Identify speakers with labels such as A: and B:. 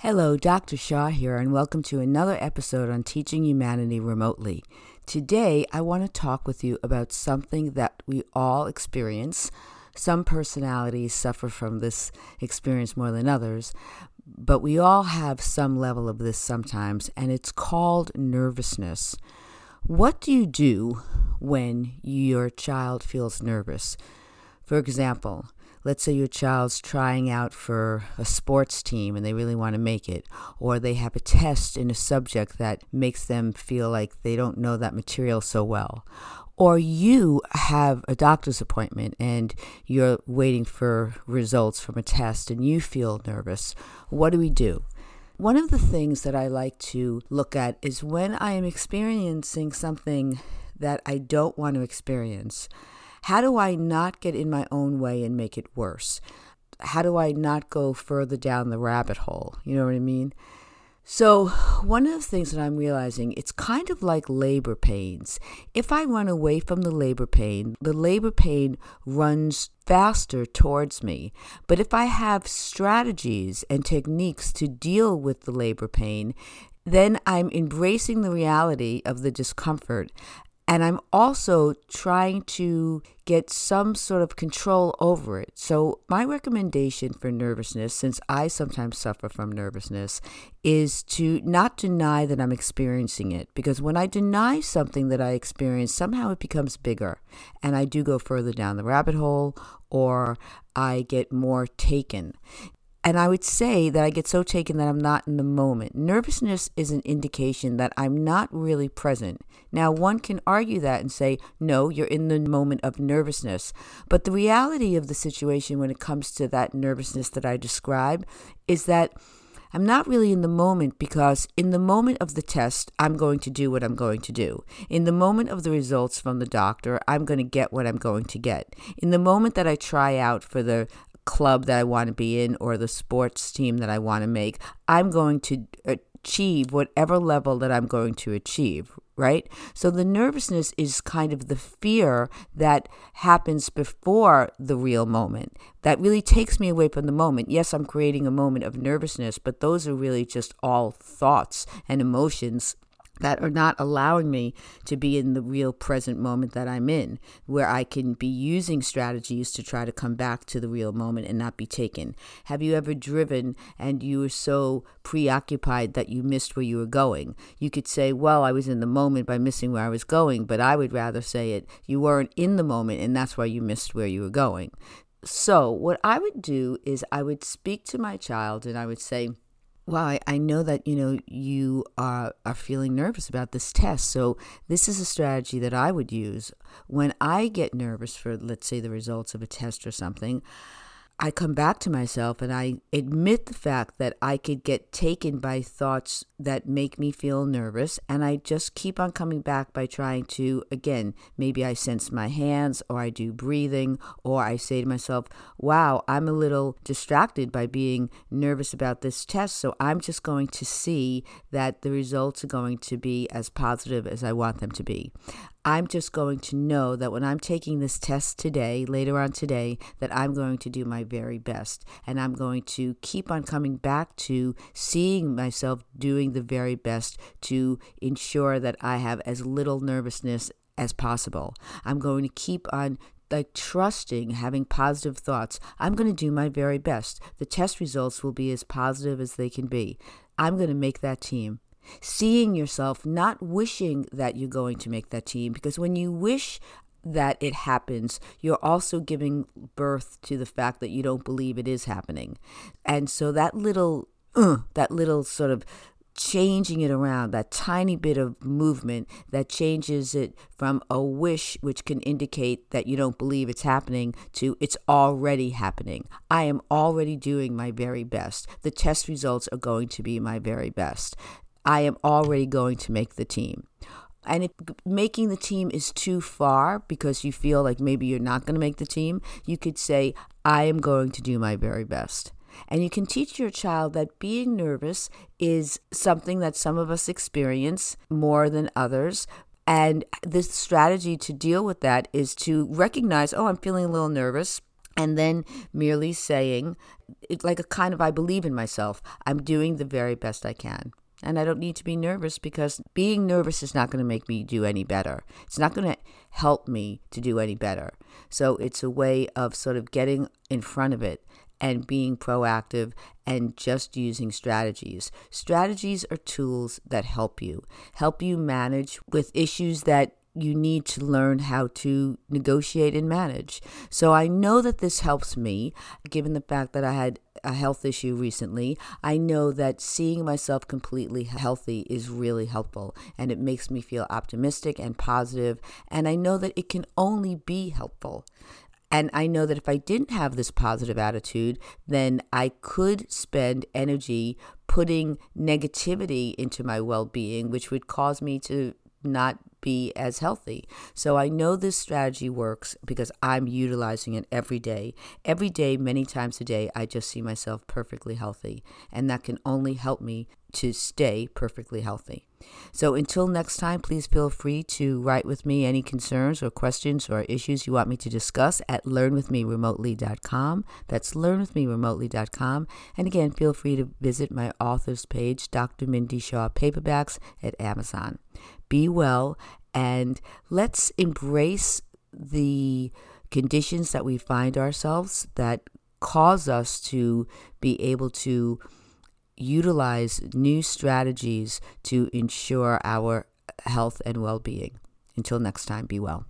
A: Hello, Dr. Shaw here, and welcome to another episode on Teaching Humanity Remotely. Today, I want to talk with you about something that we all experience. Some personalities suffer from this experience more than others, but we all have some level of this sometimes, and it's called nervousness. What do you do when your child feels nervous? For example, let's say your child's trying out for a sports team and they really want to make it, or they have a test in a subject that makes them feel like they don't know that material so well, or you have a doctor's appointment and you're waiting for results from a test and you feel nervous. What do we do? One of the things that I like to look at is when I am experiencing something that I don't want to experience. How do I not get in my own way and make it worse? How do I not go further down the rabbit hole? You know what I mean? So, one of the things that I'm realizing, it's kind of like labor pains. If I run away from the labor pain, the labor pain runs faster towards me. But if I have strategies and techniques to deal with the labor pain, then I'm embracing the reality of the discomfort and I'm also trying to get some sort of control over it. So, my recommendation for nervousness, since I sometimes suffer from nervousness, is to not deny that I'm experiencing it. Because when I deny something that I experience, somehow it becomes bigger. And I do go further down the rabbit hole or I get more taken. And I would say that I get so taken that I'm not in the moment. Nervousness is an indication that I'm not really present. Now, one can argue that and say, no, you're in the moment of nervousness. But the reality of the situation when it comes to that nervousness that I describe is that I'm not really in the moment because in the moment of the test, I'm going to do what I'm going to do. In the moment of the results from the doctor, I'm going to get what I'm going to get. In the moment that I try out for the club that I want to be in or the sports team that I want to make. I'm going to achieve whatever level that I'm going to achieve, right? So the nervousness is kind of the fear that happens before the real moment. That really takes me away from the moment. Yes, I'm creating a moment of nervousness, but those are really just all thoughts and emotions that are not allowing me to be in the real present moment that I'm in, where I can be using strategies to try to come back to the real moment and not be taken. Have you ever driven and you were so preoccupied that you missed where you were going? You could say, Well, I was in the moment by missing where I was going, but I would rather say it, you weren't in the moment and that's why you missed where you were going. So, what I would do is I would speak to my child and I would say, well, I, I know that you know you are are feeling nervous about this test. So this is a strategy that I would use when I get nervous for, let's say, the results of a test or something. I come back to myself and I admit the fact that I could get taken by thoughts that make me feel nervous. And I just keep on coming back by trying to, again, maybe I sense my hands or I do breathing or I say to myself, wow, I'm a little distracted by being nervous about this test. So I'm just going to see that the results are going to be as positive as I want them to be. I'm just going to know that when I'm taking this test today, later on today, that I'm going to do my very best. And I'm going to keep on coming back to seeing myself doing the very best to ensure that I have as little nervousness as possible. I'm going to keep on like trusting, having positive thoughts. I'm going to do my very best. The test results will be as positive as they can be. I'm going to make that team seeing yourself, not wishing that you're going to make that team, because when you wish that it happens, you're also giving birth to the fact that you don't believe it is happening. And so that little, uh, that little sort of changing it around, that tiny bit of movement that changes it from a wish, which can indicate that you don't believe it's happening, to it's already happening. I am already doing my very best. The test results are going to be my very best. I am already going to make the team. And if making the team is too far because you feel like maybe you're not going to make the team, you could say, I am going to do my very best. And you can teach your child that being nervous is something that some of us experience more than others. And this strategy to deal with that is to recognize, oh, I'm feeling a little nervous. and then merely saying, it's like a kind of, I believe in myself. I'm doing the very best I can. And I don't need to be nervous because being nervous is not going to make me do any better. It's not going to help me to do any better. So it's a way of sort of getting in front of it and being proactive and just using strategies. Strategies are tools that help you, help you manage with issues that you need to learn how to negotiate and manage. So I know that this helps me, given the fact that I had a health issue recently. I know that seeing myself completely healthy is really helpful and it makes me feel optimistic and positive, and I know that it can only be helpful. And I know that if I didn't have this positive attitude, then I could spend energy putting negativity into my well being, which would cause me to not be as healthy. So I know this strategy works because I'm utilizing it every day. Every day, many times a day, I just see myself perfectly healthy. And that can only help me to stay perfectly healthy. So until next time, please feel free to write with me any concerns or questions or issues you want me to discuss at learnwithmeremotely.com. That's learnwithmeremotely.com. And again, feel free to visit my author's page, Dr. Mindy Shaw Paperbacks at Amazon. Be well and let's embrace the conditions that we find ourselves that cause us to be able to utilize new strategies to ensure our health and well being. Until next time, be well.